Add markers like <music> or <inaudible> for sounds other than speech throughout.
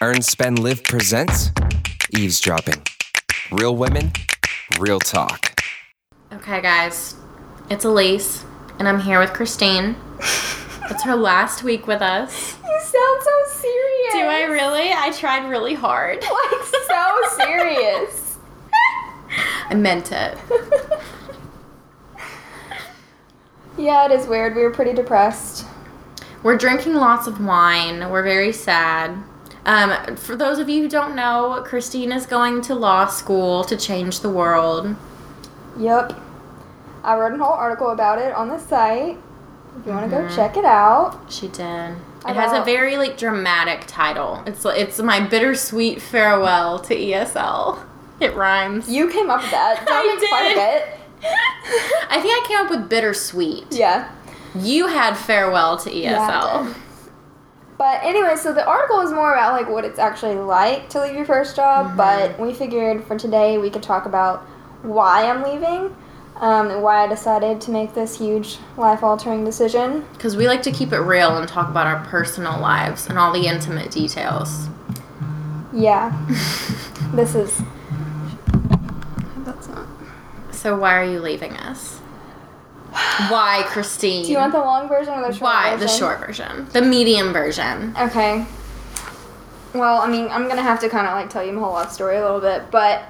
Earn, Spend, Live presents Eavesdropping. Real women, real talk. Okay, guys, it's Elise, and I'm here with Christine. it's her last week with us. You sound so serious. Do I really? I tried really hard. <laughs> Like so serious. I meant it. <laughs> yeah, it is weird. We were pretty depressed. We're drinking lots of wine. We're very sad. Um, for those of you who don't know, Christine is going to law school to change the world. Yep. I wrote a whole article about it on the site. If you want to go check it out. She did. It has a very like dramatic title. It's it's my bittersweet farewell to ESL. It rhymes. You came up with that. <laughs> That I makes fun of did. <laughs> I think I came up with bittersweet. Yeah. You had farewell to Yeah, ESL. did. But anyway, so the article is more about like what it's actually like to leave your first job. But we figured for today we could talk about why I'm leaving, um, and why I decided to make this huge life-altering decision. Because we like to keep it real and talk about our personal lives and all the intimate details. Yeah. this is. <laughs> That's not. So why are you leaving us? <sighs> Why, Christine? Do you want the long version or the short why version? Why? The short version? The medium version. Okay. Well, I mean, I'm gonna have to kind of like tell you my whole life story a little bit, but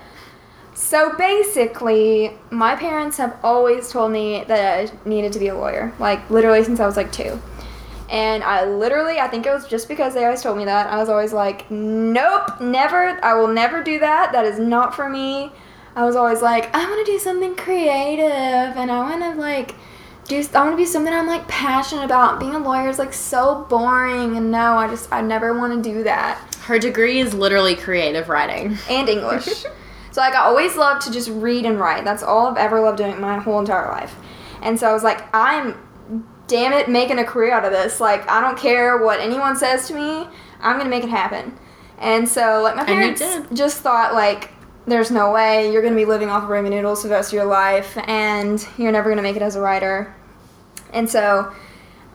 so basically, my parents have always told me that I needed to be a lawyer, like literally since I was like two. And I literally, I think it was just because they always told me that. I was always like, nope, never, I will never do that. That is not for me. I was always like, I want to do something creative and I want to like do, I want to be something I'm like passionate about. Being a lawyer is like so boring and no, I just, I never want to do that Her degree is literally creative writing. and English. <laughs> so like I always loved to just read and write. That's all I've ever loved doing my whole entire life. And so I was like, I'm damn it making a career out of this. Like I don't care what anyone says to me. I'm going to make it happen. And so like my parents just thought like there's no way you're going to be living off of ramen noodles for the rest of your life and you're never going to make it as a writer. And so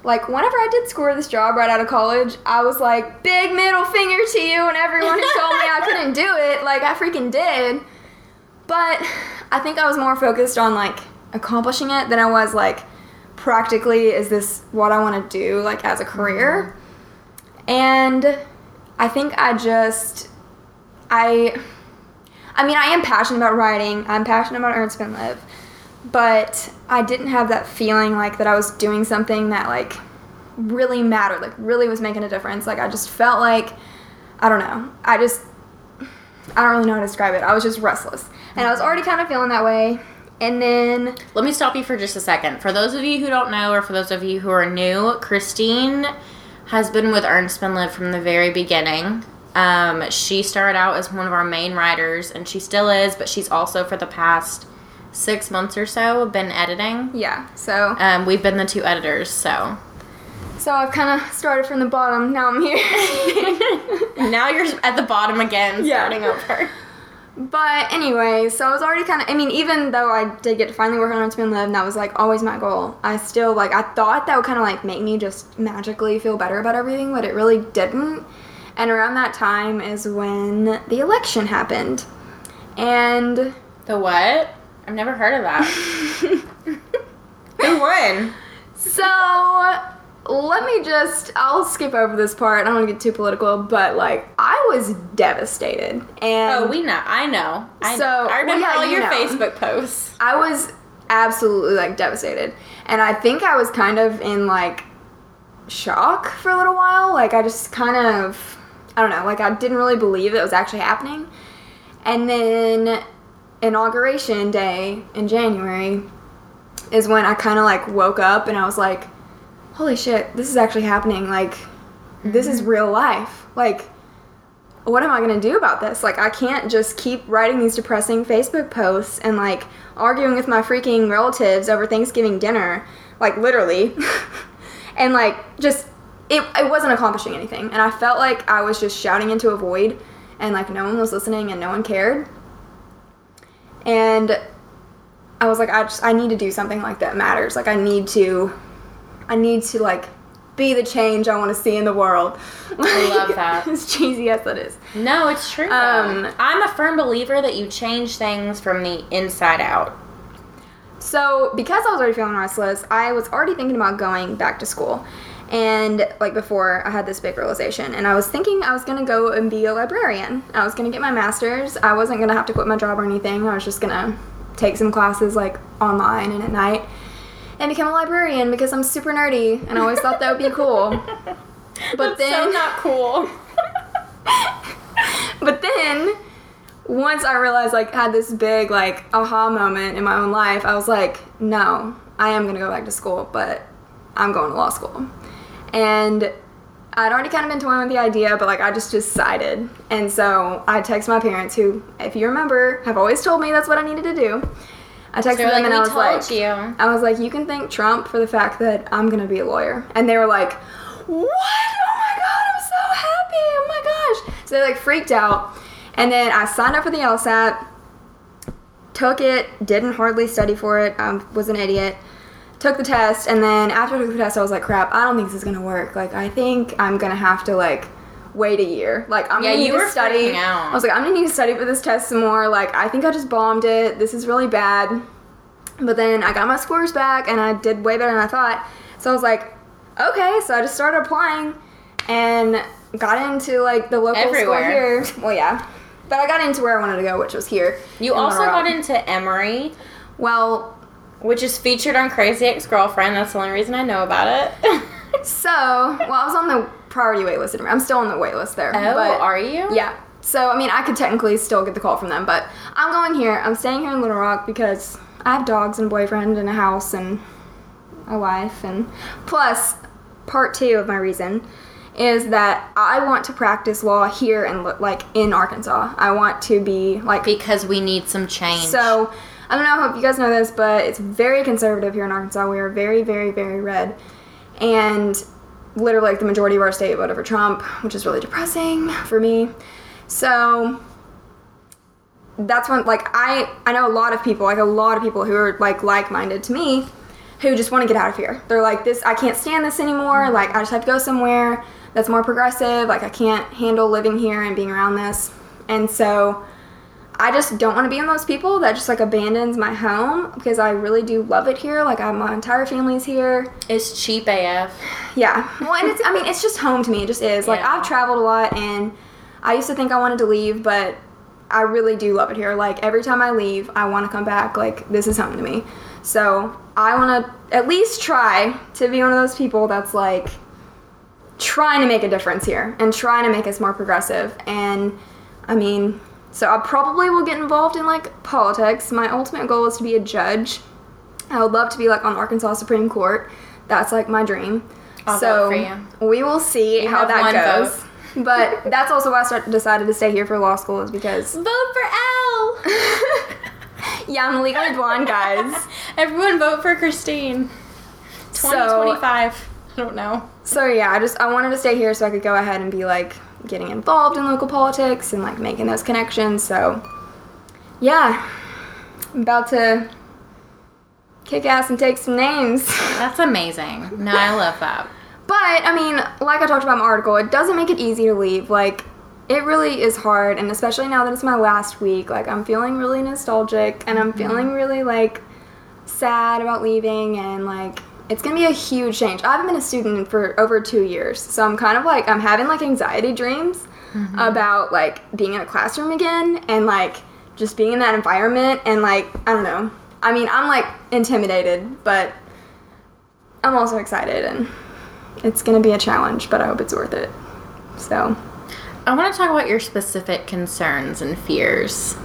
like whenever I did score this job right out of college, I was like, big middle finger to you and everyone who <laughs> told me I couldn't do it. Like I freaking did. But I think I was more focused on like accomplishing it than I was like practically is this what I want to do like as a career? Mm-hmm. And I think I just I I mean, I am passionate about writing. I'm passionate about Earn, Spend, Live. But I didn't have that feeling like that I was doing something that like really mattered, like really was making a difference. Like I just felt like I don't know. I just I don't really know how to describe it. I was just restless. And I was already kind of feeling that way. And then Let me stop you for just a second. For those of you who don't know, or for those of you who are new, Christine has been with Earn Spend Live from the very beginning. Um, she started out as one of our main writers, and she still is, but she's also for the past six months or so been editing. yeah, so Um, we've been the two editors, so so I've kind of started from the bottom. Now I'm here. <laughs> now you're at the bottom again, Yeah. starting over. But anyway, so I was already kind of. I mean, even though I did get to finally work on Earn Spend Live, and that was like always my goal. I still like. I thought that would kind of like make me just magically feel better about everything, but it really didn't. And around that time is when the election happened, and The what? I've never heard of that. <laughs> Who won? so let me just. I'll skip over this part. I don't want to get too political, but like I was devastated, and Oh, we know. I know. I, So, I remember well, yeah, all you your know. Facebook posts. I was absolutely like devastated. And I think I was kind of in like shock for a little while. Like I just kind of I don't know, like I didn't really believe it was actually happening. And then inauguration day in January is when I kind of like woke up and I was like, holy shit, this is actually happening. Like this is mm-hmm. real life. Like what am I gonna do about this? Like, I can't just keep writing these depressing Facebook posts and like arguing with my freaking relatives over Thanksgiving dinner, like literally, <laughs> and like just it, it wasn't accomplishing anything. And I felt like I was just shouting into a void, and like no one was listening and no one cared. And I was like, I just I need to do something like that matters. Like I need to, I need to like be the change I want to see in the world. I love <laughs> that. as cheesy as that is. No, it's true. Um, I'm a firm believer that you change things from the inside out. So, because I was already feeling restless, I was already thinking about going back to school. And like before, I had this big realization, and I was thinking I was gonna go and be a librarian. I was gonna get my master's. I wasn't gonna have to quit my job or anything. I was just gonna take some classes like online and at night and become a librarian because I'm super nerdy and I always thought that would be cool. <laughs> But That's then so not cool. <laughs> but then once I realized like had this big like aha moment in my own life, I was like, no, I am gonna go back to school, but I'm going to law school. And I'd already kind of been toying with the idea, but like I just decided. And so I texted my parents, who, if you remember, have always told me that's what I needed to do. I texted They're them like, and I was like, you." I was like, you can thank Trump for the fact that I'm gonna be a lawyer. And they were like, what? Oh my god, I'm so happy. Oh my gosh. So they like freaked out. And then I signed up for the LSAT, took it, didn't hardly study for it, I was an idiot. Took the test, and then after I took the test, I was like, crap, I don't think this is gonna work. Like, I think I'm gonna have to, like, wait a year. Like, I'm Yeah, gonna need you to study. out. I was like, I'm gonna need to study for this test some more. Like, I think I just bombed it. This is really bad. But then I got my scores back, and I did way better than I thought. So I was like, okay. So I just started applying, and got into like the local Everywhere. school here. Well, yeah. But I got into where I wanted to go, which was here. You also got into Emory, Well, which is featured on Crazy Ex Girlfriend. That's the only reason I know about it. <laughs> so well, I was on the priority wait list. I'm still on the wait list there. oh, but, are you? Yeah. So I mean, I could technically still get the call from them, but I'm going here. I'm staying here in Little Rock because I have dogs and a boyfriend and a house and a wife, and plus, part two of my reason is that I want to practice law here and like in Arkansas. I want to be like Because we need some change. so, I don't know, I hope you guys know this, but it's very conservative here in Arkansas. We are very, very, very red. And literally, like, the majority of our state voted for Trump, which is really depressing for me. So, that's when, like, I, I know a lot of people, like, a lot of people who are, like, like minded to me who just want to get out of here. They're like, this, I can't stand this anymore. Like, I just have to go somewhere that's more progressive. Like, I can't handle living here and being around this. And so, I just don't want to be one of those people that just like abandons my home because I really do love it here. Like I, my entire family's here. it's cheap AF. Yeah. Well, and it's I mean it's just home to me. It just is. Like Yeah. I've traveled a lot and I used to think I wanted to leave, but I really do love it here. Like every time I leave, I want to come back. Like this is home to me. So I want to at least try to be one of those people that's like trying to make a difference here and trying to make us more progressive. And I mean, so I probably will get involved in like politics. My ultimate goal is to be a judge. I would love to be like on Arkansas Supreme Court. That's like my dream. I'll so vote for you. we will see You how that goes. vote. <laughs> but that's also why I decided to stay here for law school is because <laughs> Vote for L. <laughs> yeah, I'm legally blonde, guys. Everyone vote for Christine. So- 2025. I don't know. So yeah, I just I wanted to stay here so I could go ahead and be like getting involved in local politics and like making those connections. So yeah, I'm about to kick ass and take some names. <laughs> That's amazing. No, I love that. But I mean, like I talked about in my article, it doesn't make it easy to leave. Like it really is hard, and especially now that it's my last week, like I'm feeling really nostalgic and I'm mm-hmm. feeling really like sad about leaving and like it's gonna be a huge change. I haven't been a student for over two years, so I'm kind of like I'm having like anxiety dreams mm-hmm. about like being in a classroom again and like just being in that environment and like I don't know. I mean, I'm like intimidated, but I'm also excited and it's gonna be a challenge, but I hope it's worth it. So I want to talk about your specific concerns and fears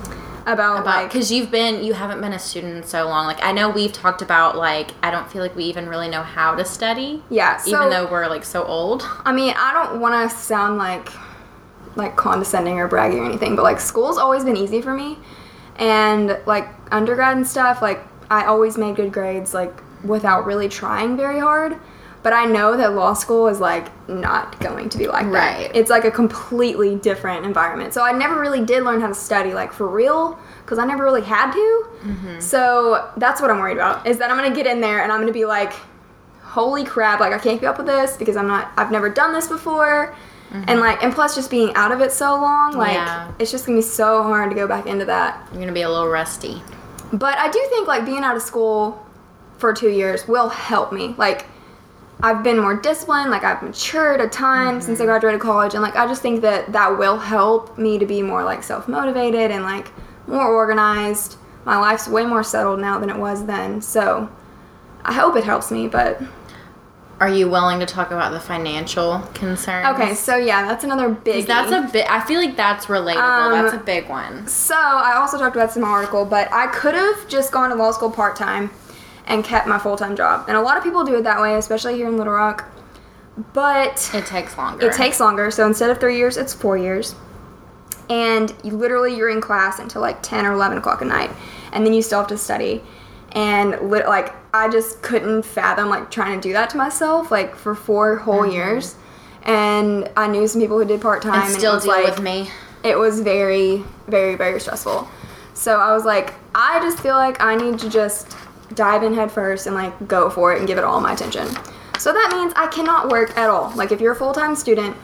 about, about like because you've been you haven't been a student in so long. Like I know we've talked about like I don't feel like we even really know how to study. yeah. So even though we're like so old. I mean, I don't want to sound like like condescending or braggy or anything, but like school's always been easy for me, and like undergrad and stuff, like I always made good grades like without really trying very hard. But I know that law school is like not going to be like that. Right. It's like a completely different environment. So I never really did learn how to study like for real because I never really had to. Mm-hmm. So that's what I'm worried about is that I'm gonna get in there and I'm gonna be like, holy crap, like I can't keep up with this because I'm not I've never done this before. Mm-hmm. And like and plus just being out of it so long, like Yeah. it's just gonna be so hard to go back into that. You're gonna be a little rusty. But I do think like being out of school for two years will help me. Like I've been more disciplined, like I've matured a ton since I graduated college, and like I just think that that will help me to be more like self motivated and like more organized. My life's way more settled now than it was then, so I hope it helps me. But Are you willing to talk about the financial concerns? okay, so yeah, that's another big. that's a bit. I feel like that's relatable. Um, that's a big one. So I also talked about this in my article, but I could have just gone to law school part time and kept my full time job. And a lot of people do it that way, especially here in Little Rock. But It takes longer. it takes longer. So instead of three years, it's four years. And you literally you're in class until like ten or eleven o'clock at night, and then you still have to study. And lit- like I just couldn't fathom like trying to do that to myself like for four whole years. And I knew some people who did part time Mm-hmm. and still it was deal like, with me. it was very, very, very stressful. So I was like, I just feel like I need to just dive in head first and like go for it and give it all my attention. So that means I cannot work at all. Like if you're a full time student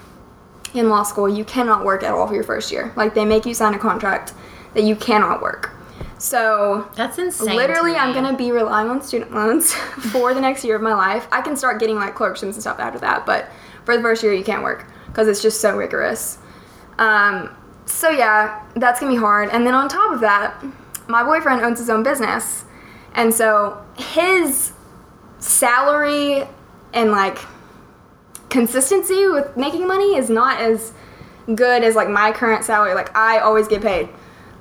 in law school, you cannot work at all for your first year. Like they make you sign a contract that you cannot work. So That's insane. literally i'm gonna be relying on student loans <laughs> for the next year of my life i can start getting like clerkships and stuff after that but for the first year you can't work because it's just so rigorous um, so yeah that's gonna be hard and then on top of that my boyfriend owns his own business and so his salary and like consistency with making money is not as good as like my current salary. Like i always get paid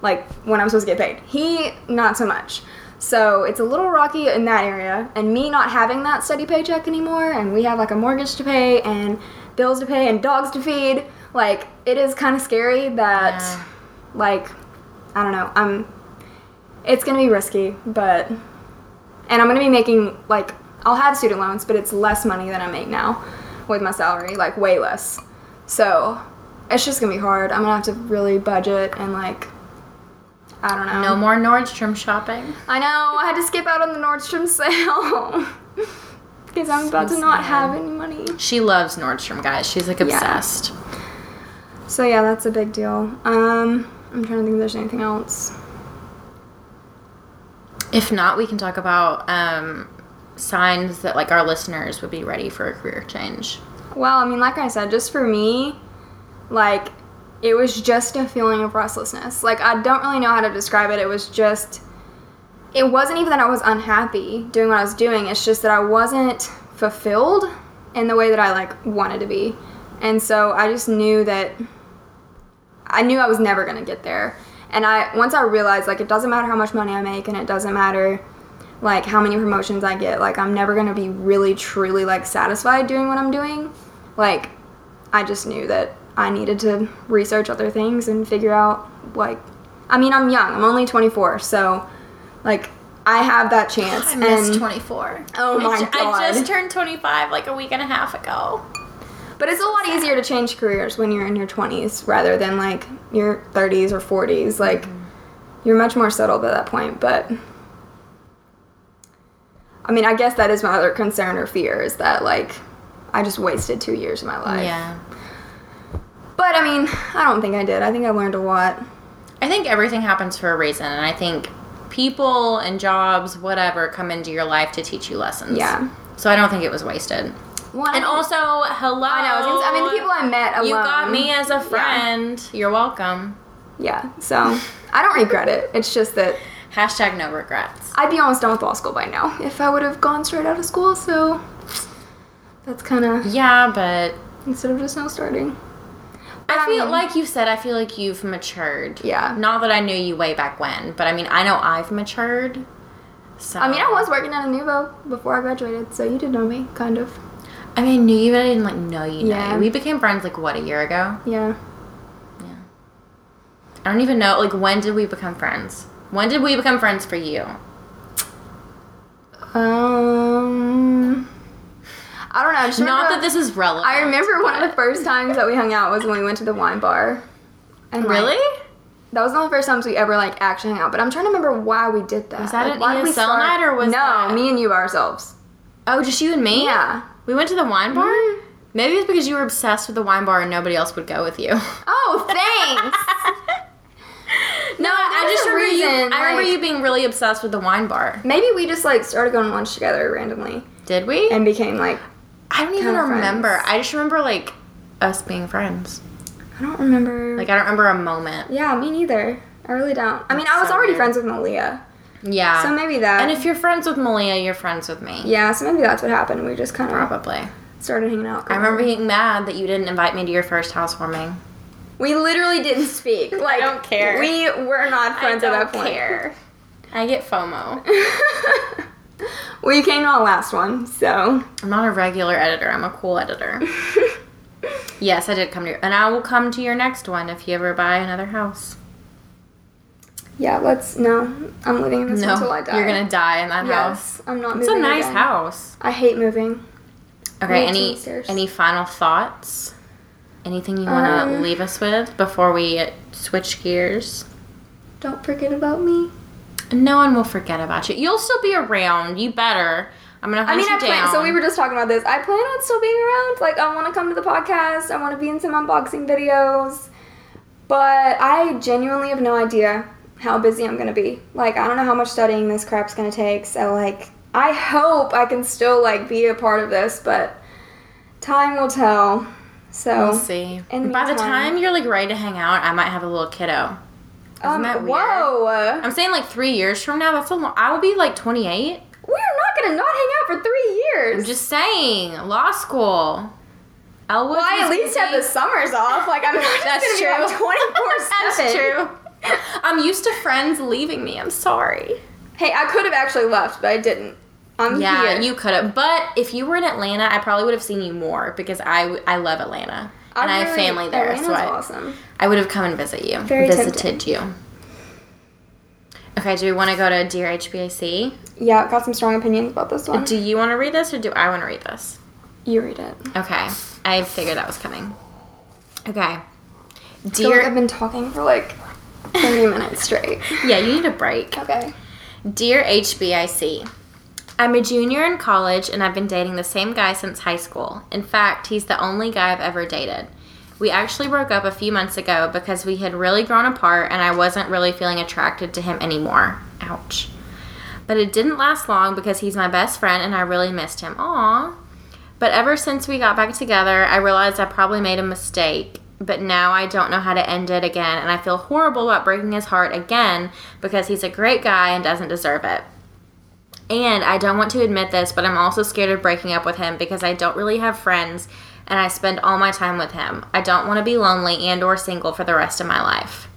like when i'm supposed to get paid. He not so much. So it's a little rocky in that area. And me not having that steady paycheck anymore and we have like a mortgage to pay and bills to pay and dogs to feed like it is kind of scary that Yeah. like i don't know. I'm it's gonna be risky but and i'm gonna be making like i'll have student loans but it's less money than i make now with my salary like way less so it's just gonna be hard i'm gonna have to really budget and like i don't know No more Nordstrom shopping. i know i had to skip out on the nordstrom sale <laughs> because i'm about So to not sad. have any money She loves Nordstrom, guys. She's like obsessed. Yeah. so yeah that's a big deal um i'm trying to think if there's anything else If not, we can talk about um, signs that like our listeners would be ready for a career change. Well, I mean, like I said, just for me, like, it was just a feeling of restlessness. Like, I don't really know how to describe it. It was just, it wasn't even that I was unhappy doing what I was doing. It's just that I wasn't fulfilled in the way that I, like, wanted to be. And so I just knew that I knew I was never going to get there. And I, once I realized, like, it doesn't matter how much money I make and it doesn't matter like how many promotions I get. Like I'm never gonna be really truly like satisfied doing what I'm doing. Like I just knew that I needed to research other things and figure out like I mean I'm young. I'm only 24, so like I have that <sighs> chance. I missed and 24. Oh my I, ju- I just turned 25 like a week and a half ago. But it's a lot easier to change careers when you're in your 20s rather than like your 30s or 40s. Like mm-hmm. you're much more settled at that point, but I mean, I guess that is my other concern or fear is that like I just wasted 2 years of my life. Yeah. But I mean, I don't think I did. I think I learned a lot. I think everything happens for a reason, and I think people and jobs, whatever, come into your life to teach you lessons. Yeah. So I don't think it was wasted. Well, And also, hello. I know. I, gonna I mean, the people I met alone. You got me as a Yeah. friend. You're welcome. Yeah. So I don't regret it. It's just that Hashtag no regrets. I'd be almost done with law school by now if I would have gone straight out of school. So that's kind of Yeah, but instead of just now starting. But I feel like you said, I feel like you've matured. Yeah. Not that I knew you way back when, but I mean, I know I've matured. So I mean, I was working at a Nuvo before I graduated, so you did know me, kind of. I mean, I knew you, but I didn't like know you. Know Yeah. you. We became friends like what a year ago. Yeah. Yeah. I don't even know. Like, when did we become friends? When did we become friends for you? Um. I don't know. I Not remember- that this is relevant. I remember one of the first times that we hung out was when we went to the wine bar. And like, Really? that was one of the first times we ever like actually hung out. But I'm trying to remember why we did that. Was that Like, an why did we ESL night or was no? that- Me and you by ourselves. Oh, just you and me? Yeah. We went to the wine bar? Mhm. Maybe it's because you were obsessed with the wine bar and nobody else would go with you. <laughs> Oh, thanks. <laughs> no, I just remember you. reason, I remember you being really obsessed with the wine bar. Maybe we just like started going to lunch together randomly Did we? and became like I don't even remember. friends. I just remember like us being friends. I don't remember. Like I don't remember a moment. yeah, me neither. I really don't. I mean, I was so already weird. friends with Malia, Yeah. so maybe that. and if you're friends with Malia, you're friends with me. yeah, so maybe that's what happened. We just kind of Probably. started hanging out. I remember being mad that you didn't invite me to your first housewarming. we literally didn't speak. <laughs> Like I don't care. We were not friends I at don't that point. care. I get FOMO. <laughs> well, you came to our last one, so I'm not a regular editor. I'm a cool editor. <laughs> yes, I did come to your, and I will come to your next one if you ever buy another house. Yeah. Let's no. I'm living in this No, until I die. you're gonna die in that house. Yes, I'm not. Moving. It's a nice again. house. I hate moving. Okay, any any final thoughts? Anything you want to Um, leave us with before we switch gears? Don't forget about me. No one will forget about you. You'll still be around. You better. I'm gonna I mean, I plan. So we were just talking about this. I plan on still being around. Like, I want to come to the podcast. I want to be in some unboxing videos. But I genuinely have no idea how busy I'm gonna be. Like, I don't know how much studying this crap's gonna take. So, like, I hope I can still like be a part of this, but time will tell. So, We'll see. the By the time you're like ready to hang out, I might have a little kiddo. Isn't um, that weird? whoa, I'm saying like three years from now. That's a long. I will be like 28. we're not gonna not hang out for three years. I'm just saying. Law school. Elle Woods. well, I at least have the summers off. Like, I'm not <laughs> just That's gonna be true. <laughs> like 24 That's true. <laughs> I'm used to friends leaving me. I'm sorry. Hey, I could have actually left, but I didn't. I'm Yeah, here. you could have. But if you were in Atlanta, I probably would have seen you more because I, I love Atlanta. And I, have family there. Atlanta's so I, awesome. I would have come and visit you. Very visited you. Okay, do we want to go to Dear HBIC? Yeah, got some strong opinions about this one. Do you want to read this or do I want to read this? you read it. Okay, I figured that was coming. Okay. I feel like Dear. I've been talking for like 30 minutes straight. <laughs> yeah, you need a break. Okay. Dear HBIC, I'm a junior in college and I've been dating the same guy since high school. In fact, he's the only guy I've ever dated. We actually broke up a few months ago because we had really grown apart and I wasn't really feeling attracted to him anymore. Ouch. But it didn't last long because he's my best friend and I really missed him. Aww. But ever since we got back together, I realized I probably made a mistake. But now I don't know how to end it again, and I feel horrible about breaking his heart again because he's a great guy and doesn't deserve it. And I don't want to admit this, but I'm also scared of breaking up with him because I don't really have friends and I spend all my time with him. I don't want to be lonely and or single for the rest of my life.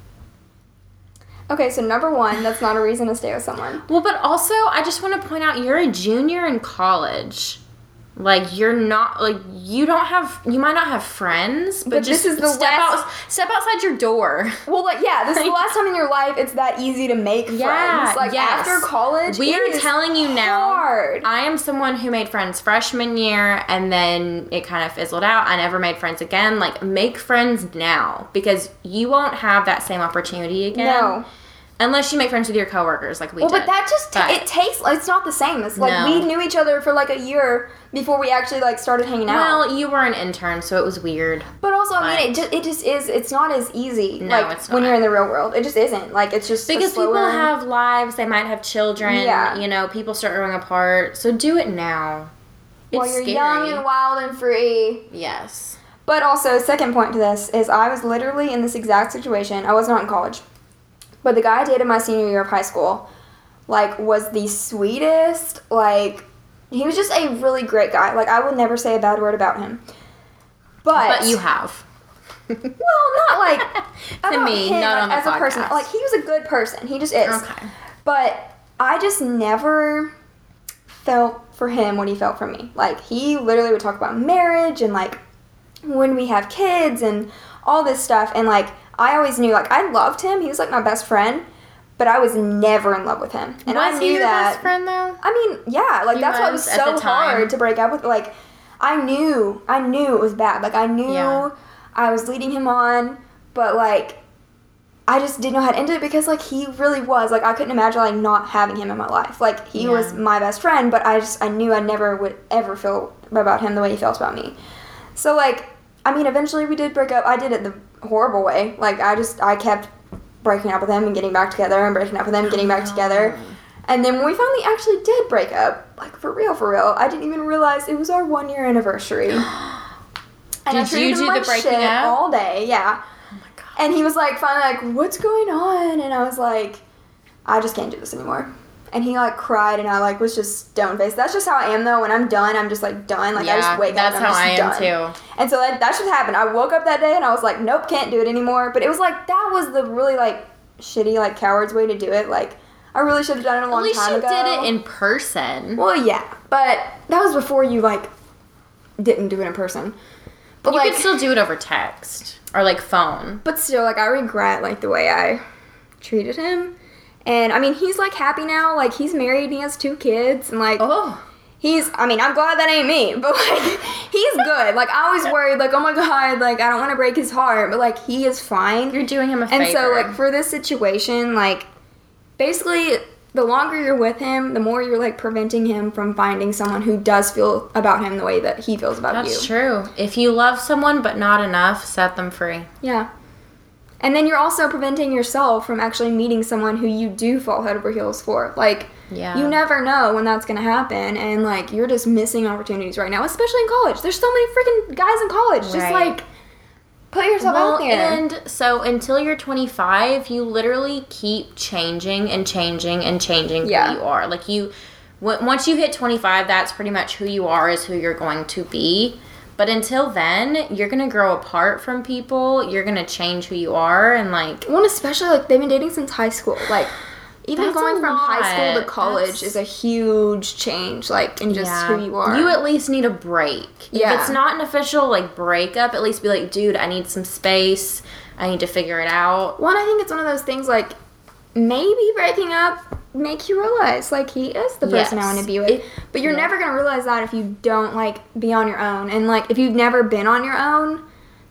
Okay, so number one, that's not a reason to stay with someone. Well, but also, I just want to point out you're a junior in college. Like you're not like you don't have you might not have friends, but, But just this is the step last- out step outside your door. Well, like, yeah, this is the <laughs> last time in your life it's that easy to make friends. Like, yes. after college, we are telling you now. hard. I am someone who made friends freshman year and then it kind of fizzled out. I never made friends again. Like make friends now because you won't have that same opportunity again. No. Unless you make friends with your coworkers like we Well, did. but that just But- it takes. It's not the same. It's like No. we knew each other for like a year before we actually like started hanging out. Well, you were an intern, so it was weird. but also, I mean, it just it just is. It's not as easy. No, like it's when you're in the real world, it just isn't. Like it's just Because people have lives, they might have children. Yeah. You know, people start growing apart. So do it now. It's while you're scary. young and wild and free. yes. But also, second point to this is I was literally in this exact situation. I was not in college, but the guy I dated my senior year of high school, like, was the sweetest. Like, he was just a really great guy. Like, I would never say a bad word about him. But, But you have. <laughs> well, not like <laughs> To me, him, not like, on the as a person. Like, he was a good person. He just is. Okay. But I just never felt for him what he felt for me. Like he literally would talk about marriage and like when we have kids and all this stuff and like I always knew like I loved him. He was like my best friend, but I was never in love with him. And was I knew he your that best friend though? I mean, yeah, like He that's why it was so hard to break up with like I knew I knew it was bad. Like I knew Yeah. I was leading him on, but like I just didn't know how to end it because like he really was like I couldn't imagine like not having him in my life. Like he Yeah. was my best friend, but I just I knew I never would ever feel about him the way he felt about me. So like I mean, eventually we did break up. I did it the horrible way. Like I just I kept breaking up with him and getting back together and breaking up with him, and getting back together. <gasps> And then when we finally actually did break up, like for real, for real, I didn't even realize it was our one year anniversary. <gasps> And I Did you treated him do the breaking shit up? all day? Yeah. Oh my god. And he was like, finally, like, what's going on? And I was like, I just can't do this anymore. And he like cried, and I like was just stone faced. That's just how I am though. When I'm done, I'm just like done. Like I just wake that's up. And how I'm I am done. too. And so that, that just happened. I woke up that day and I was like, nope, can't do it anymore. But it was like that was the really like shitty like coward's way to do it. Like I really should have done it a long At least time you ago. did it in person. Well, yeah, but that was before you like didn't do it in person. But you like, could still do it over text or like phone. but still, like I regret like the way I treated him. And I mean, he's like happy now. Like he's married. and He has two kids, and like Oh. he's. I mean, I'm glad that ain't me, but like <laughs> he's good. Like I was worried, like oh my god, like I don't want to break his heart, but like he is fine. You're doing him a favor. And so, like, for this situation, like, basically, the longer you're with him, the more you're, like, preventing him from finding someone who does feel about him the way that he feels about That's you. That's true. If you love someone but not enough, set them free. Yeah. And then you're also preventing yourself from actually meeting someone who you do fall head over heels for. Like, Yeah. you never know when that's going to happen. And, like, you're just missing opportunities right now, especially in college. There's so many freaking guys in college. Just, like, put yourself Well, out there. and so until you're 25, you literally keep changing and changing and changing Yeah. who you are. Like you, w- once you hit 25, that's pretty much who you are, is who you're going to be. But until then, you're gonna grow apart from people. You're gonna change who you are, and like One especially like they've been dating since high school. Like even That's going from high school to college That's- is a huge change, like in just who you are. You at least need a break. Yeah. If it's not an official like breakup, at least be like, dude, I need some space. I need to figure it out. One, I think it's one of those things like maybe breaking up make you realize like he is the person I want to be with. It- but you're yeah. never gonna realize that if you don't like be on your own. And like if you've never been on your own,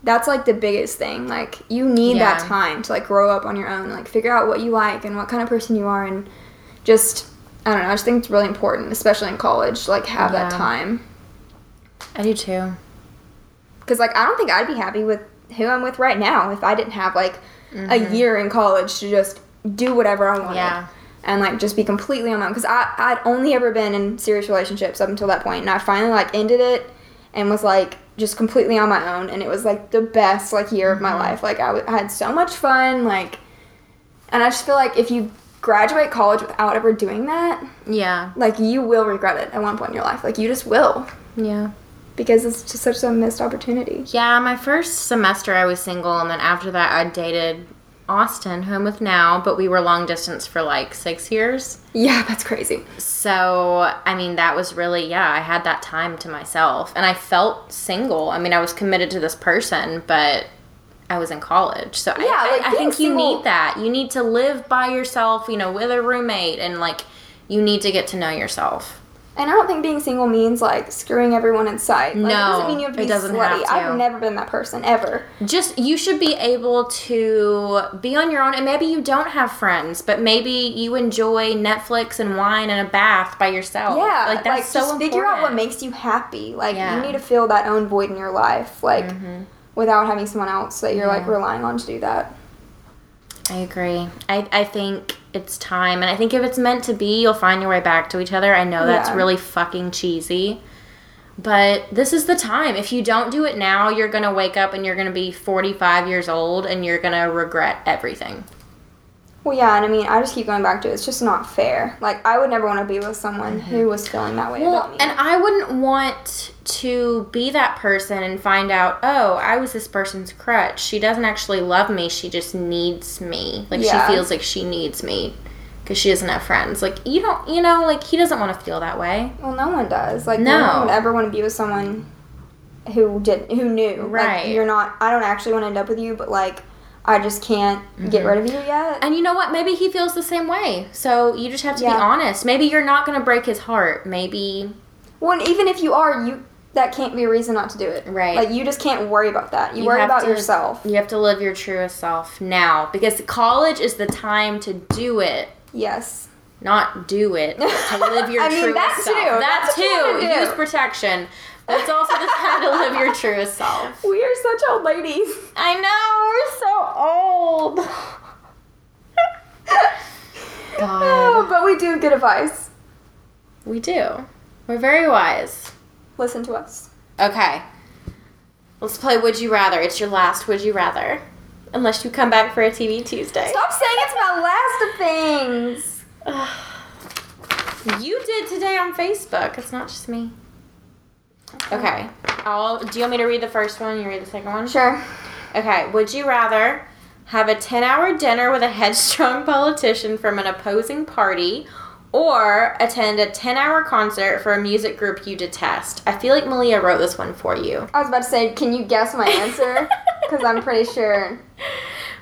that's like the biggest thing. Like you need that time to like grow up on your own, like figure out what you like and what kind of person you are and just I don't know, I just think it's really important, especially in college, like have that time. I do too. Because like I don't think I'd be happy with who I'm with right now if I didn't have like a mm-hmm. year in college to just do whatever I wanted. Yeah. And like just be completely on my own. Because I I'd only ever been in serious relationships up until that point, and I finally like ended it and was like just completely on my own, and it was like the best like year of my mm-hmm. life. Like I, w- I had so much fun, like, and I just feel like if you graduate college without ever doing that, Yeah. like you will regret it at one point in your life. Like you just will Yeah. because it's just such a missed opportunity. Yeah, my first semester I was single, and then after that I dated Austin, who I'm with now, but we were long distance for like six years. Yeah, that's crazy. So, I mean, that was really, yeah, I had that time to myself. And I felt single. I mean, I was committed to this person, but I was in college. So, Yeah, I, like, I, I think you need that. You need to live by yourself, you know, with a roommate, and like, you need to get to know yourself. And I don't think being single means like screwing everyone in sight. Like, it No, doesn't mean you have to it be doesn't slutty. have to. I've never been that person ever. just you should be able to be on your own and maybe you don't have friends but maybe you enjoy netflix and wine and a bath by yourself Yeah, like that's so just important figure out what makes you happy. Like Yeah. Mm-hmm. you need to fill that own void in your life, like without having someone else that you're like relying on to do that. I agree. I, I think it's time and i think if it's meant to be you'll find your way back to each other. I know that's Yeah. really fucking cheesy but this is the time. If you don't do it now you're gonna wake up and you're gonna be 45 years old and you're gonna regret everything Well, yeah, and I mean, I just keep going back to it. It's just not fair. Like I would never want to be with someone who was feeling that way Mm-hmm. Well, about me. and I wouldn't want to be that person and find out, oh, I was this person's crutch. She doesn't actually love me. She just needs me. Like Yeah. she feels like she needs me because she doesn't have friends. Like you don't, you know, like he doesn't want to feel that way. well, no one does. Like No. no one would ever want to be with someone who didn't. who knew. Right. Like, you're not. I don't actually want to end up with you, but like I just can't get Mm-hmm. rid of you yet. And you know what? Maybe he feels the same way. So you just have to be honest. Maybe you're not going to break his heart. Maybe Well, even if you are, you that can't be a reason not to do it. Right. Like you just can't worry about that. You, You worry about to- yourself. You have to live your truest self now because college is the time to do it. Yes. Not do it. To live <laughs> your I mean, truest that self. too. That That's too. Use protection. It's also the time to live your truest self. <laughs> We are such old ladies. I know, we're so old. Oh, God. Oh, but we do good advice. We do. We're very wise. Listen to us. Okay. Let's play Would You Rather. It's your last Would You Rather. Unless you come back for a TV Tuesday. Stop saying it's my last of things. <sighs> You did today on Facebook. It's not just me. Okay. I'll, do you want me to read the first one? You read the second one? Sure. Okay. Would you rather have a 10 hour dinner with a headstrong <laughs> politician from an opposing party or attend a 10 hour concert for a music group you detest? I feel like Malia wrote this one for you. I was about to say, can you guess my answer? <laughs> Because I'm pretty sure.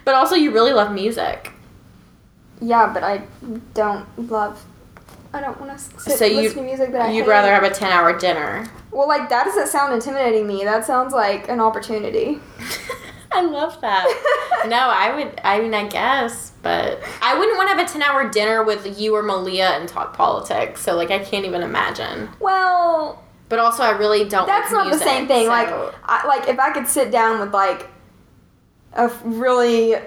But also, you really love music. Yeah, but I don't love. I don't want to sit So listen to music that I You'd hate. rather have a 10 hour dinner. Well, like that doesn't sound intimidating me. That sounds like an opportunity. <laughs> I love that. <laughs> no, I would, I mean, I guess, but I wouldn't want to have a 10 hour dinner with you or Malia and talk politics. So, like, I can't even imagine. Well, But also, I really don't that's like not music, the same thing. Like, I, like if I could sit down with like a really, if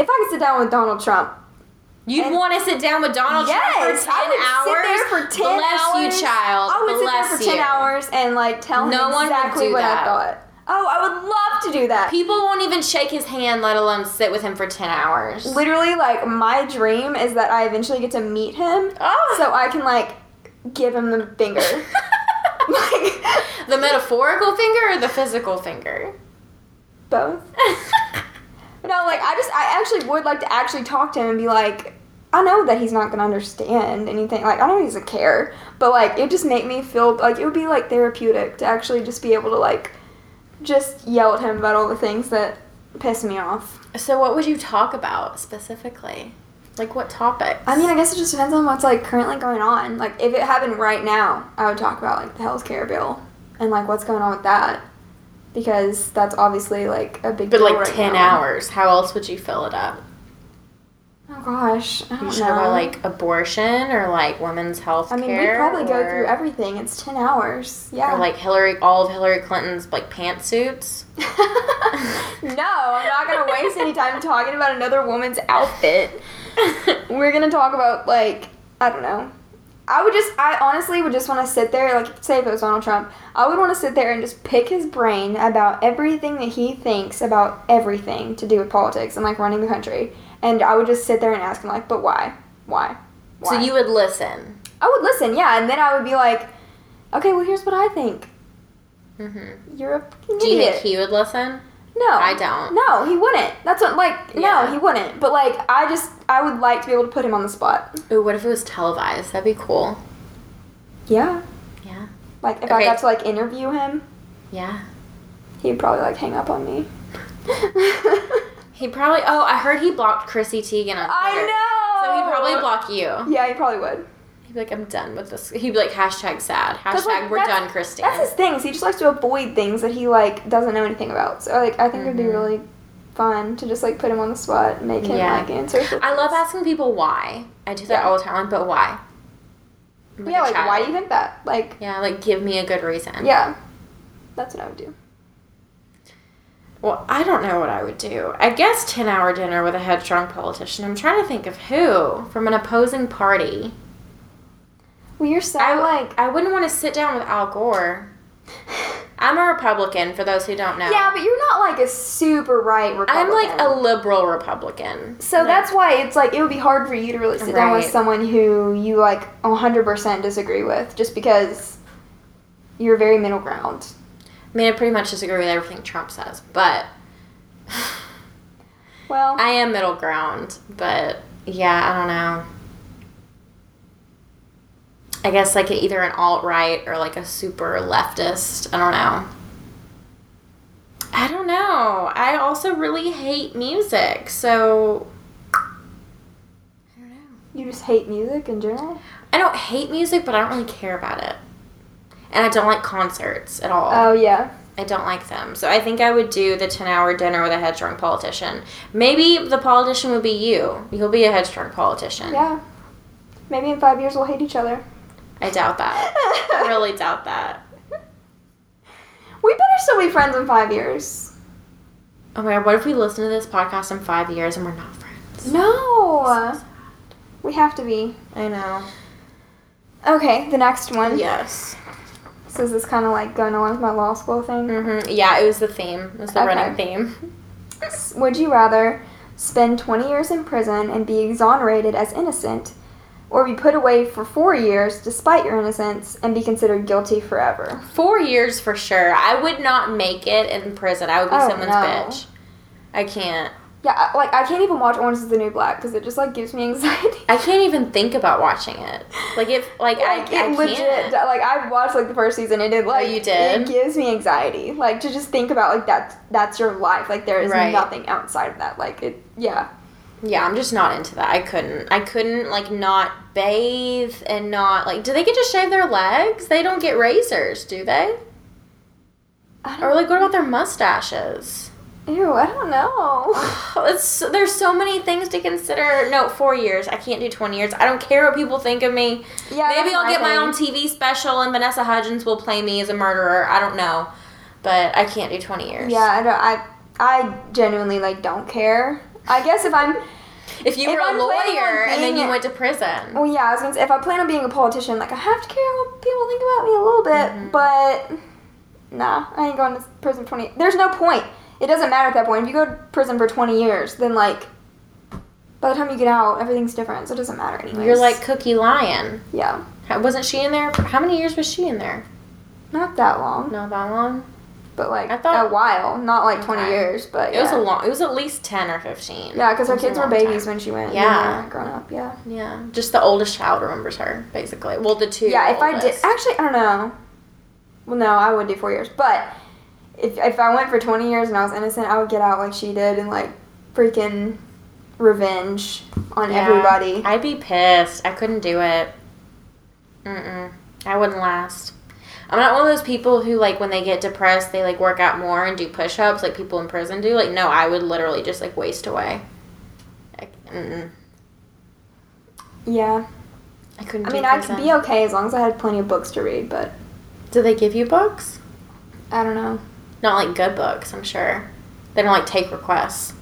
I could sit down with Donald Trump. You'd and- want to sit down with Donald yes, Trump for 10 I would hours? sit there for ten Bless hours. you, child. I would Bless sit there for ten you. hours and like tell him No would exactly what that. I thought. Oh, I would love to do that. People won't even shake his hand, let alone sit with him for 10 hours. Literally, like my dream is that I eventually get to meet him, Oh. so I can like give him the finger. <laughs> like the metaphorical finger or the physical finger? both. <laughs> No, like I just I actually would like to actually talk to him and be like, I know that he's not gonna understand anything. Like I know he doesn't care, but like it just make me feel like it would be like therapeutic to actually just be able to like just yell at him about all the things that piss me off. So, what would you talk about specifically? Like, what topics? I mean, I guess it just depends on what's like currently going on. Like if it happened right now, I would talk about like the healthcare bill and like what's going on with that. Because that's obviously like a big But like right 10 now. hours. How else would you fill it up? Oh gosh, I You don't should know. about like abortion or like women's health I mean, we probably go through everything. It's ten hours. Yeah. Or like Hillary, all of Hillary Clinton's like pantsuits. <laughs> no, I'm not gonna waste any time talking about another woman's outfit. We're gonna talk about like I don't know. I would just, I honestly would just want to sit there, like, say if it was Donald Trump, I would want to sit there and just pick his brain about everything that he thinks about everything to do with politics and like running the country. And I would just sit there and ask him, like, but why? Why? Why? So you would listen. I would listen, yeah, and then I would be like, okay, well, here's what I think. Mm-hmm. You're a Do you think he would listen? No, I don't. No, he wouldn't. That's what like Yeah. no, he wouldn't. But like I just I would like to be able to put him on the spot. Ooh, what if it was televised? That'd be cool. Yeah. Yeah. Like if I got to like interview him, Yeah. he'd probably like hang up on me. <laughs> He probably. Oh, I heard he blocked Chrissy Teigen on Twitter. I know. So he'd probably block you. Yeah, he probably would. He'd be like, I'm done with this. He'd be like, hashtag sad. Hashtag like, we're done, Christine. That's his thing. Is he just likes to avoid things that he like doesn't know anything about. So like I think it'd be Mhm. really fun to just like put him on the spot and make him Yeah. like answer. I love asking people why. I do that Yeah. all the time, but why? I'm Yeah, like why do you think that? Like Yeah, like give me a good reason. yeah, that's what I would do. Well, I don't know what I would do. I guess 10 hour dinner with a headstrong politician. I'm trying to think of who from an opposing party. Well, you're so I like I wouldn't want to sit down with Al Gore. I'm a Republican, for those who don't know. Yeah, but you're not like a super right Republican. I'm like a liberal Republican. So Like, that's why it's like it would be hard for you to really sit down with someone who you like 100% disagree with just because you're very middle ground. I mean, I pretty much disagree with everything Trump says, but Well, I am middle ground. But yeah, I don't know. I guess like either an alt right or like a super leftist. I don't know. I don't know. I also really hate music, so I don't know. you just hate music in general? I don't hate music, but I don't really care about it. And I don't like concerts at all. Oh yeah. I don't like them. So I think I would do the 10 hour dinner with a headstrong politician. Maybe the politician would be you. You'll be a headstrong politician. Yeah. Maybe in five years we'll hate each other. I doubt that. I <laughs> really doubt that. We better still be friends in five years. Oh my god, what if we listen to this podcast in five years and we're not friends? No. We have to be. I know. Okay, the next one. Yes. So is this kind of like going along with my law school thing? Mm-hmm. Yeah, it was the theme. It was the Okay. running theme. Would you rather spend 20 years in prison and be exonerated as innocent, or be put away for four years despite your innocence and be considered guilty forever? Four years for sure. I would not make it in prison. I would be Oh, someone's no. bitch. I can't. Yeah, like I can't even watch Orange is the New Black because it just like gives me anxiety. I can't even think about watching it. Like if like, like I, I it legit, can't. like I watched like the first season and it oh, like Oh, you did? it gives me anxiety. Like to just think about like that that's your life. Like there is Right. nothing outside of that. Like it, yeah. Yeah, I'm just not into that. I couldn't. I couldn't like not bathe and not like. Do they get to shave their legs? They don't get razors, do they? I Or like, what about their mustaches? Ew, I don't know. <sighs> It's, there's so many things to consider. No, four years. I can't do 20 years. I don't care what people think of me. Yeah, Maybe I'll get my own TV special and Vanessa Hudgens will play me as a murderer. I don't know. But I can't do 20 years. Yeah, I don't. I I genuinely like don't care. I guess if I'm If you If were a I'm lawyer and then you went to prison. well, yeah, I was gonna say if I plan on being a politician, like I have to care what people think about me a little bit. Mm-hmm. But nah, I ain't going to prison twenty. There's no point. It doesn't matter at that point. If you go to prison for twenty years, then like by the time you get out, everything's different, so it doesn't matter anymore. You're like Cookie Lyon. yeah, How- Wasn't she in there? How many years was she in there? not that long, Not that long. but like I thought- a while, not like twenty years, but It was a long. It was at least ten or fifteen. Yeah, because her kids were babies time. when she went. Yeah. Yeah, grown up. Yeah. Yeah, just the oldest child remembers her, basically. Well, the two. Yeah, if I did, actually, I don't know. Well, no, I would do four years, but if if I went for twenty years and I was innocent, I would get out like she did and like freaking revenge on Yeah. everybody. I'd be pissed. I couldn't do it. Mm-mm. I wouldn't last. I'm not one of those people who like when they get depressed, they like work out more and do push-ups like people in prison do. Like, no, I would literally just like waste away. I, mm-mm. yeah, I couldn't. I do mean, I could be okay as long as I had plenty of books to read, but Do they give you books? I don't know. Not like good books, I'm sure. They don't like take requests.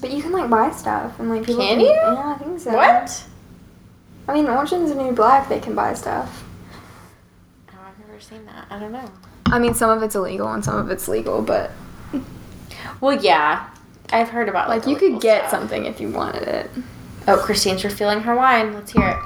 But you can like buy stuff and like people Can you? Yeah, I think so. What? I mean, Orange is the New Black. They can buy stuff. Oh, I've never seen that. I don't know. I mean, some of it's illegal and some of it's legal, but Well, yeah. I've heard about like, like you could get stuff. something if you wanted it. Oh, Christine's refilling her wine. Let's hear it.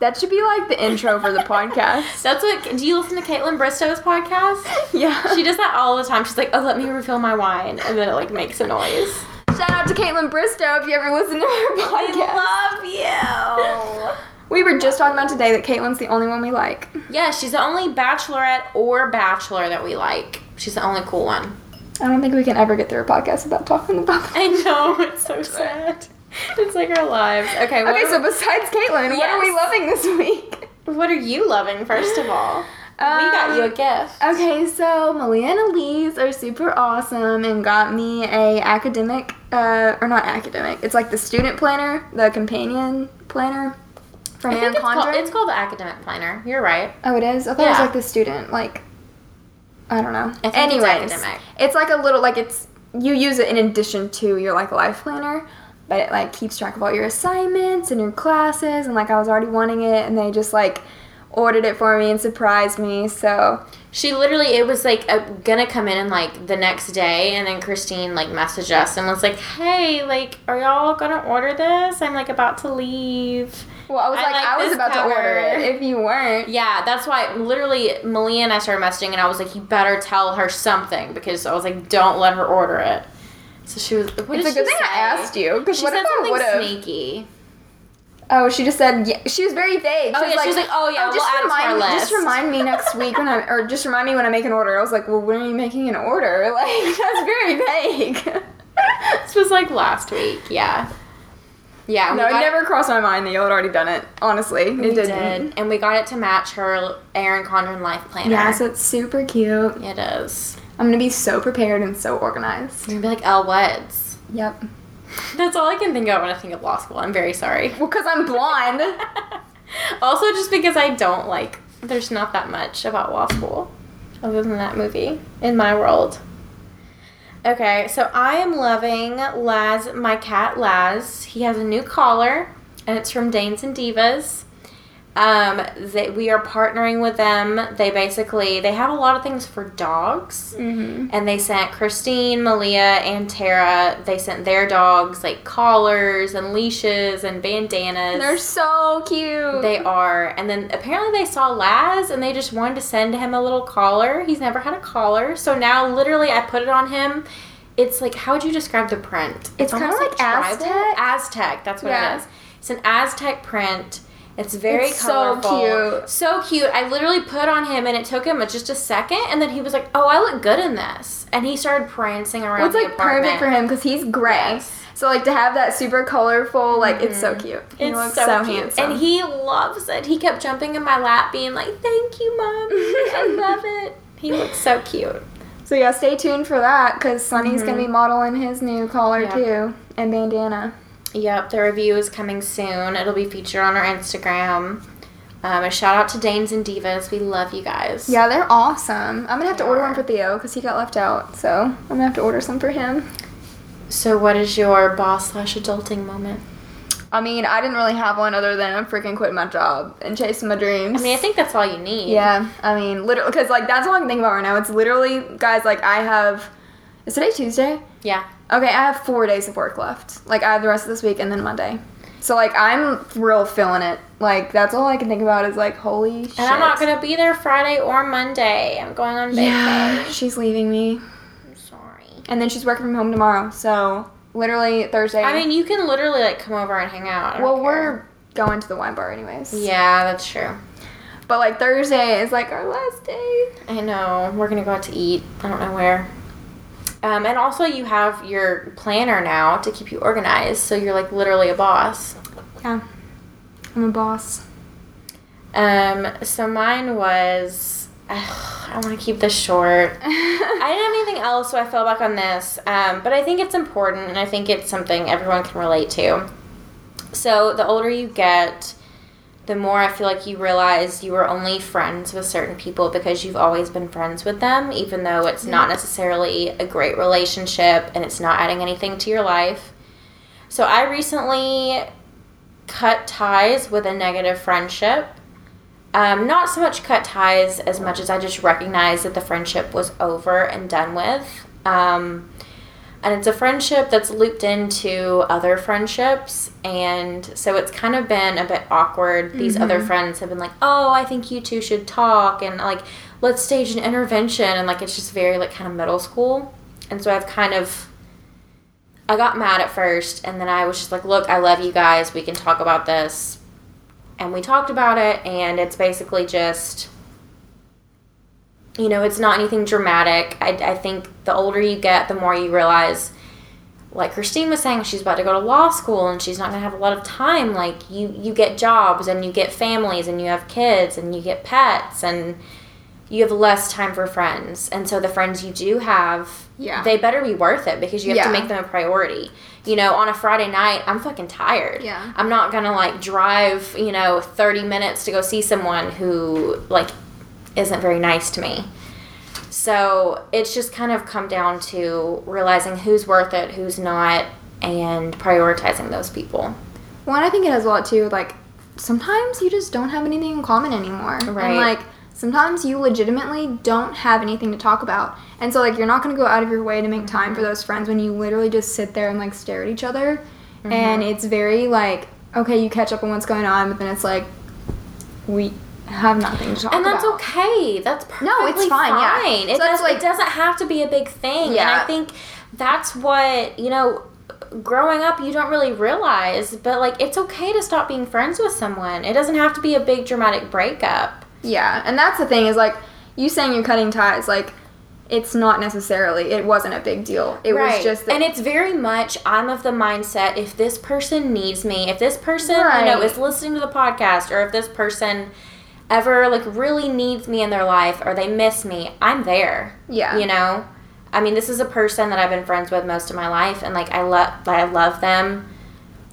That should be like the intro for the podcast. <laughs> That's what. Do you listen to Kaitlyn Bristowe's podcast? Yeah. She does that all the time. She's like, "Oh, let me refill my wine," and then it like makes a noise. Shout out to Kaitlyn Bristowe if you ever listen to her podcast. I love you. We were just talking about today that Kaitlyn's the only one we like. Yeah, she's the only bachelorette or bachelor that we like. She's the only cool one. I don't think we can ever get through a podcast without talking about them. I know it's so sad. <laughs> It's like our lives. Okay. Okay, so besides Kaitlyn, what are we loving this week? what are you loving first of all? we got you a Um, gift. Okay, so Malia and Elise are super awesome and got me a academic, uh, or not academic. It's like the student planner, the companion planner from I Anne it's called, it's called the academic planner. You're right. Oh, it is. I thought it was like the student, like I don't know. I think it's it's like a little like it's you use it in addition to your like life planner, but it like keeps track of all your assignments and your classes. And like I was already wanting it, and they just like ordered it for me and surprised me. So She literally, it was like uh gonna come in and like the next day, and then Christine like messaged us and was like, "Hey, like, are y'all gonna order this? I'm like about to leave." well, I was I like, like I was about to order it if you weren't. Yeah, that's why literally Malia and I started messaging, and I was like, "You better tell her something," because I was like, "Don't let her order it." So she was. What It's a good thing I asked you because what said if I something would have? sneaky. Oh, she just said yeah. She was very vague. Oh, she was yeah, like, she was like, "Oh, yeah, oh, just we'll remind me, list." Just remind me next <laughs> week when I, or just remind me when I make an order." I was like, "Well, when are you making an order?" <laughs> Like that's very vague. <laughs> This was like last week. Yeah. Yeah, No, it never crossed my mind that y'all had already done it. Honestly, it didn't. did, and we got it to match her Erin Condren life planner. Yeah, so it's super cute. it is. I'm gonna be so prepared and so organized. You're gonna be like Elle Woods. Yep. That's all I can think of when I think of law school. I'm very sorry. <laughs> Well, cause I'm blonde. <laughs> also, just because I don't like, there's not that much about law school other than that movie in my world. Okay, so I am loving Laz, my cat Laz. He has a new collar, and it's from Danes and Divas. Um, they, we are partnering with them. They basically they have a lot of things for dogs, mm-hmm. and they sent Christine, Malia, and Tara. They sent their dogs like collars and leashes and bandanas. They're so cute. They are. And then apparently they saw Laz and they just wanted to send him a little collar. He's never had a collar. So now literally I put it on him. It's like how would you describe the print? It's kinda almost like. Aztec. Aztec, that's what Yeah. it is. It's an Aztec print. It's very It's so cute. So cute. I literally put on him and it took him just a second and then he was like, "Oh, I look good in this." And he started prancing around Well, it's like apartment. perfect for him because he's gray. Yes. So like to have that super colorful, like it's so cute. He It's looks so, so, cute. handsome. And he loves it. He kept jumping in my lap, being like, Thank you, Mom. I <laughs> love it. He looks so cute. so yeah, stay tuned for that because Sonny's gonna be modeling his new collar Mm-hmm. Yeah. too and bandana. Yep, the review is coming soon. It'll be featured on our Instagram. Um, a shout out to Danes and Divas. We love you guys. Yeah, they're awesome. I'm gonna have to order are. one for Theo because he got left out. So I'm gonna have to order some for him. So, what is your boss slash adulting moment? I mean, I didn't really have one other than I freaking quitting my job and chasing my dreams. I mean, I think that's all you need. Yeah, I mean, literally, because like that's all I can think about right now. It's literally, guys, like I have. Is today Tuesday? Yeah. Okay, I have four days of work left. Like I have the rest of this week and then Monday. So like I'm real feeling it. Like that's all I can think about is like holy shit. And I'm not to be there Friday or Monday. I'm going on vacation. Yeah, she's leaving me, I'm sorry. and then she's working from home tomorrow. So literally Thursday. I mean, you can literally like come over and hang out. Well, care. we're going to the wine bar anyways. Yeah, that's true. But like Thursday is like our last day. I know. We're gonna go out to eat. I don't know where. Um, and also, you have your planner now to keep you organized, so you're like literally a boss. Yeah, I'm a boss. Um, so mine was. I want to keep this short. <laughs> I didn't have anything else, so I fell back on this. Um, but I think it's important, and I think it's something everyone can relate to. So the older you get, the more I feel like you realize you were only friends with certain people because you've always been friends with them, even though it's not necessarily a great relationship and it's not adding anything to your life. So I recently cut ties with a negative friendship. Um, not so much cut ties as much as I just recognized that the friendship was over and done with. Um, and it's a friendship that's looped into other friendships. And so it's kind of been a bit awkward. These mm-hmm. other friends have been like oh i think you two should talk and like let's stage an intervention. And like it's just very like kind of middle school. And so i've kind of i got mad at first. And then i was just like look i love you guys. We can talk about this. And we talked about it. And it's basically just you know, it's not anything dramatic. I, I think the older you get, the more you realize, like Christine was saying, she's about to go to law school and she's not going to have a lot of time. Like, you, you get jobs and you get families and you have kids and you get pets and you have less time for friends. And so the friends you do have, Yeah. they better be worth it because you have to make them a priority. You know, on a Friday night, I'm fucking tired. Yeah. I'm not going to like drive, you know, 30 minutes to go see someone who, like, isn't very nice to me. So it's just kind of come down to realizing who's worth it, who's not, and prioritizing those people. Well, I think it has a lot too. like sometimes you just don't have anything in common anymore. Right. And like sometimes you legitimately don't have anything to talk about. And so like you're not gonna go out of your way to make time for those friends when you literally just sit there and like stare at each other. And mm-hmm. it's very like, okay, you catch up on what's going on, but then it's like we have nothing to talk about. And that's about. okay. That's perfectly No, it's fine, yeah. It, So does, like- it doesn't have to be a big thing. And Yeah. I think that's what, you know, growing up you don't really realize, but like it's okay to stop being friends with someone. It doesn't have to be a big dramatic breakup. Yeah, and that's the thing is like you saying you're cutting ties. Like it's not necessarily. It wasn't a big deal. It was just and it's very much I'm of the mindset if this person needs me, if this person you know is listening to the podcast, or if this person ever like really needs me in their life or they miss me, I'm there. Yeah. You know? I mean, this is a person that I've been friends with most of my life and like I love I love them.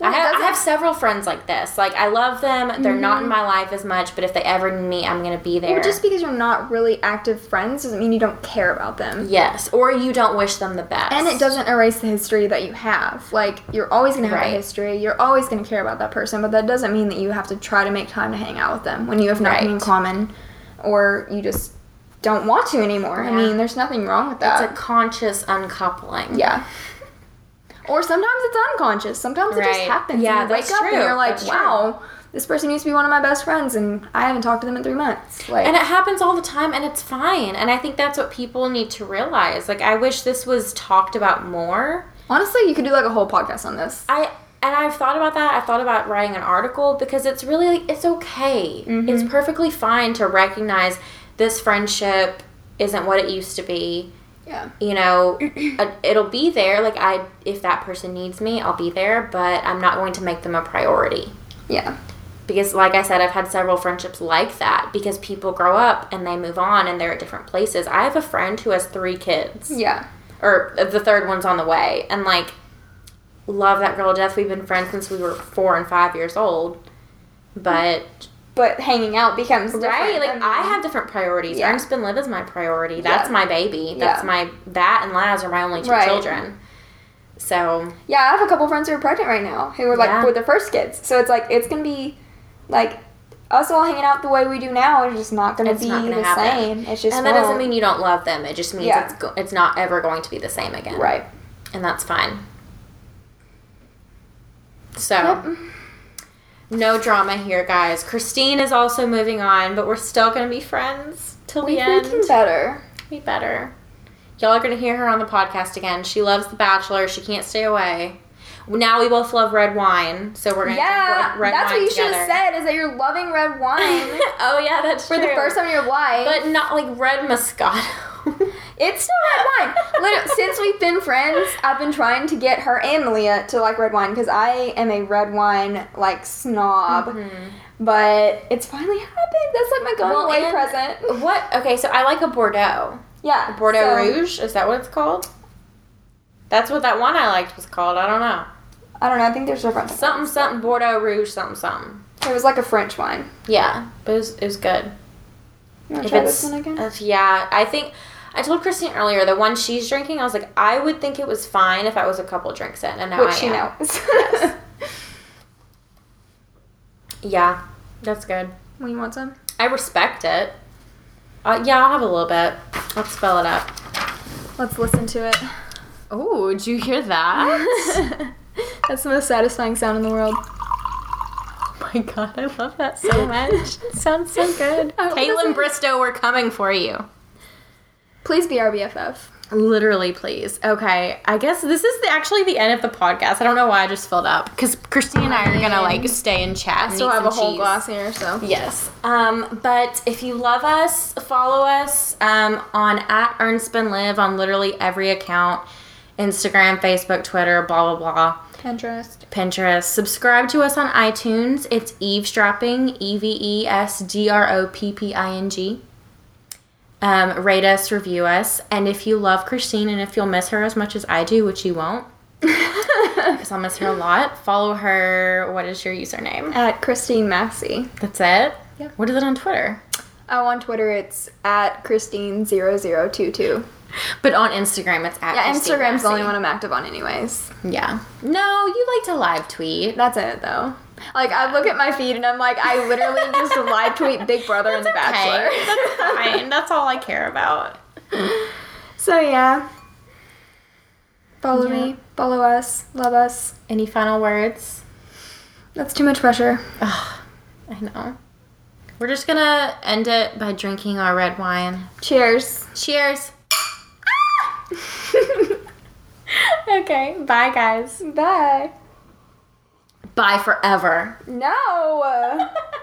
I have, I have several friends like this. Like I love them. They're not in mm-hmm. my life as much, but if they ever need me, I'm gonna be there. Well, just because you're not really active friends doesn't mean you don't care about them. yes, or you don't wish them the best. And it doesn't erase the history that you have. Like, you're always going to have Right. a history. You're always going to care about that person, but that doesn't mean that you have to try to make time to hang out with them when you have nothing in common or you just don't want to anymore. I mean, there's nothing wrong with that. It's a conscious uncoupling. yeah. Or sometimes it's unconscious. Sometimes it just happens. Yeah, and you wake that's up true. and you're like, That's true. wow, this person used to be one of my best friends, and I haven't talked to them in three months. Like, And it happens all the time and it's fine. And I think that's what people need to realize. Like I wish this was talked about more. honestly, you could do like a whole podcast on this. I and I've thought about that. I've thought about writing an article because it's really like it's okay. Mm-hmm. It's perfectly fine to recognize this friendship isn't what it used to be. Yeah. You know, <clears throat> uh, it'll be there. Like I, if that person needs me, I'll be there. But I'm not going to make them a priority Yeah. because, like I said, I've had several friendships like that because people grow up and they move on and they're at different places. I have a friend who has three kids Yeah. or the third one's on the way and like love that girl to death we've been friends since we were four and five years old but But hanging out becomes different. right like mean- i mm-hmm. have different priorities Yeah. Earn Spend Live is my priority that's Yeah. my baby that's Yeah. my that and laz are my only two Right. children so Yeah, I have a couple friends who are pregnant right now who are like Yeah. with their first kids. So it's like it's gonna be like us all hanging out the way we do now is just not gonna It's be not gonna the happen. same. It's just and that doesn't won't. mean you don't love them it just means Yeah. it's go- it's not ever going to be the same again right. and that's fine so Yep. No drama here, guys. Christine is also moving on, but we're still gonna be friends till We the end. can better. Be better. Y'all are gonna hear her on the podcast again. She loves The Bachelor. She can't stay away. Now we both love red wine, so we're gonna Yeah, red, that's wine what you should have said is that you're loving red wine <laughs> oh yeah, that's true. for true. the first time in your life. but not like red Moscato. It's still red wine. <laughs> Since we've been friends, I've been trying to get her and Leah to like red wine because I am a red wine like snob. Mm-hmm. But it's finally happened. That's like my going Well, away present. what? Okay, so I like a Bordeaux. Yeah, Bordeaux so- Rouge. Is that what it's called? That's what that one I liked was called. I don't know. I don't know. I think there's different. Something something Bordeaux Rouge something something. It was like a French wine. Yeah, but it was, it was good. You want If to try it's this one again? if- yeah, I think I told Christine earlier the one she's drinking. I was like, I would think it was fine if I was a couple drinks in, and now Which I she am. knows. Yes. <laughs> Yeah, that's good. Well, you want some? I respect it. Uh, yeah, I'll have a little bit. Let's spell it up. Let's listen to it. Oh, did you hear that? <laughs> That's the most satisfying sound in the world. oh my god, I love that so <laughs> much. it sounds so good. Kaitlyn. Bristowe, we're coming for you. Please be our BFF. Literally, please. Okay, I guess this is the, actually the end of the podcast. I don't know why I just filled up because Christine and I are gonna like stay in chat. and Still have a whole cheese. glass here, so. Yes. Um, but if you love us, follow us um, on at Earn Spend Live on literally every account Instagram, Facebook, Twitter, blah, blah, blah. Pinterest. Pinterest. Subscribe to us on iTunes. It's eavesdropping, E V E S D R O P P I N G. Um, rate us, review us, and if you love Christine and if you'll miss her as much as I do, which you won't, <laughs> because I'll miss her a lot, follow her. What is your username? At Christine Massey. That's it. Yeah. What is it on Twitter? Oh, on Twitter it's at Christine0022. But on Instagram, it's at Yeah, Christine Instagram's the only one I'm active on, anyways. Yeah. No, you like to live tweet. That's it, though. Like, I look at my feed and I'm like, I literally just <laughs> live tweet Big Brother and The Bachelor. That's <laughs> fine. That's all I care about. so, yeah. Follow Yeah. me, follow us, love us. Any final words? That's too much pressure. Ugh, I know. We're just gonna end it by drinking our red wine. Cheers. Cheers. Ah! <laughs> okay, bye guys. Bye. Bye forever. No. <laughs>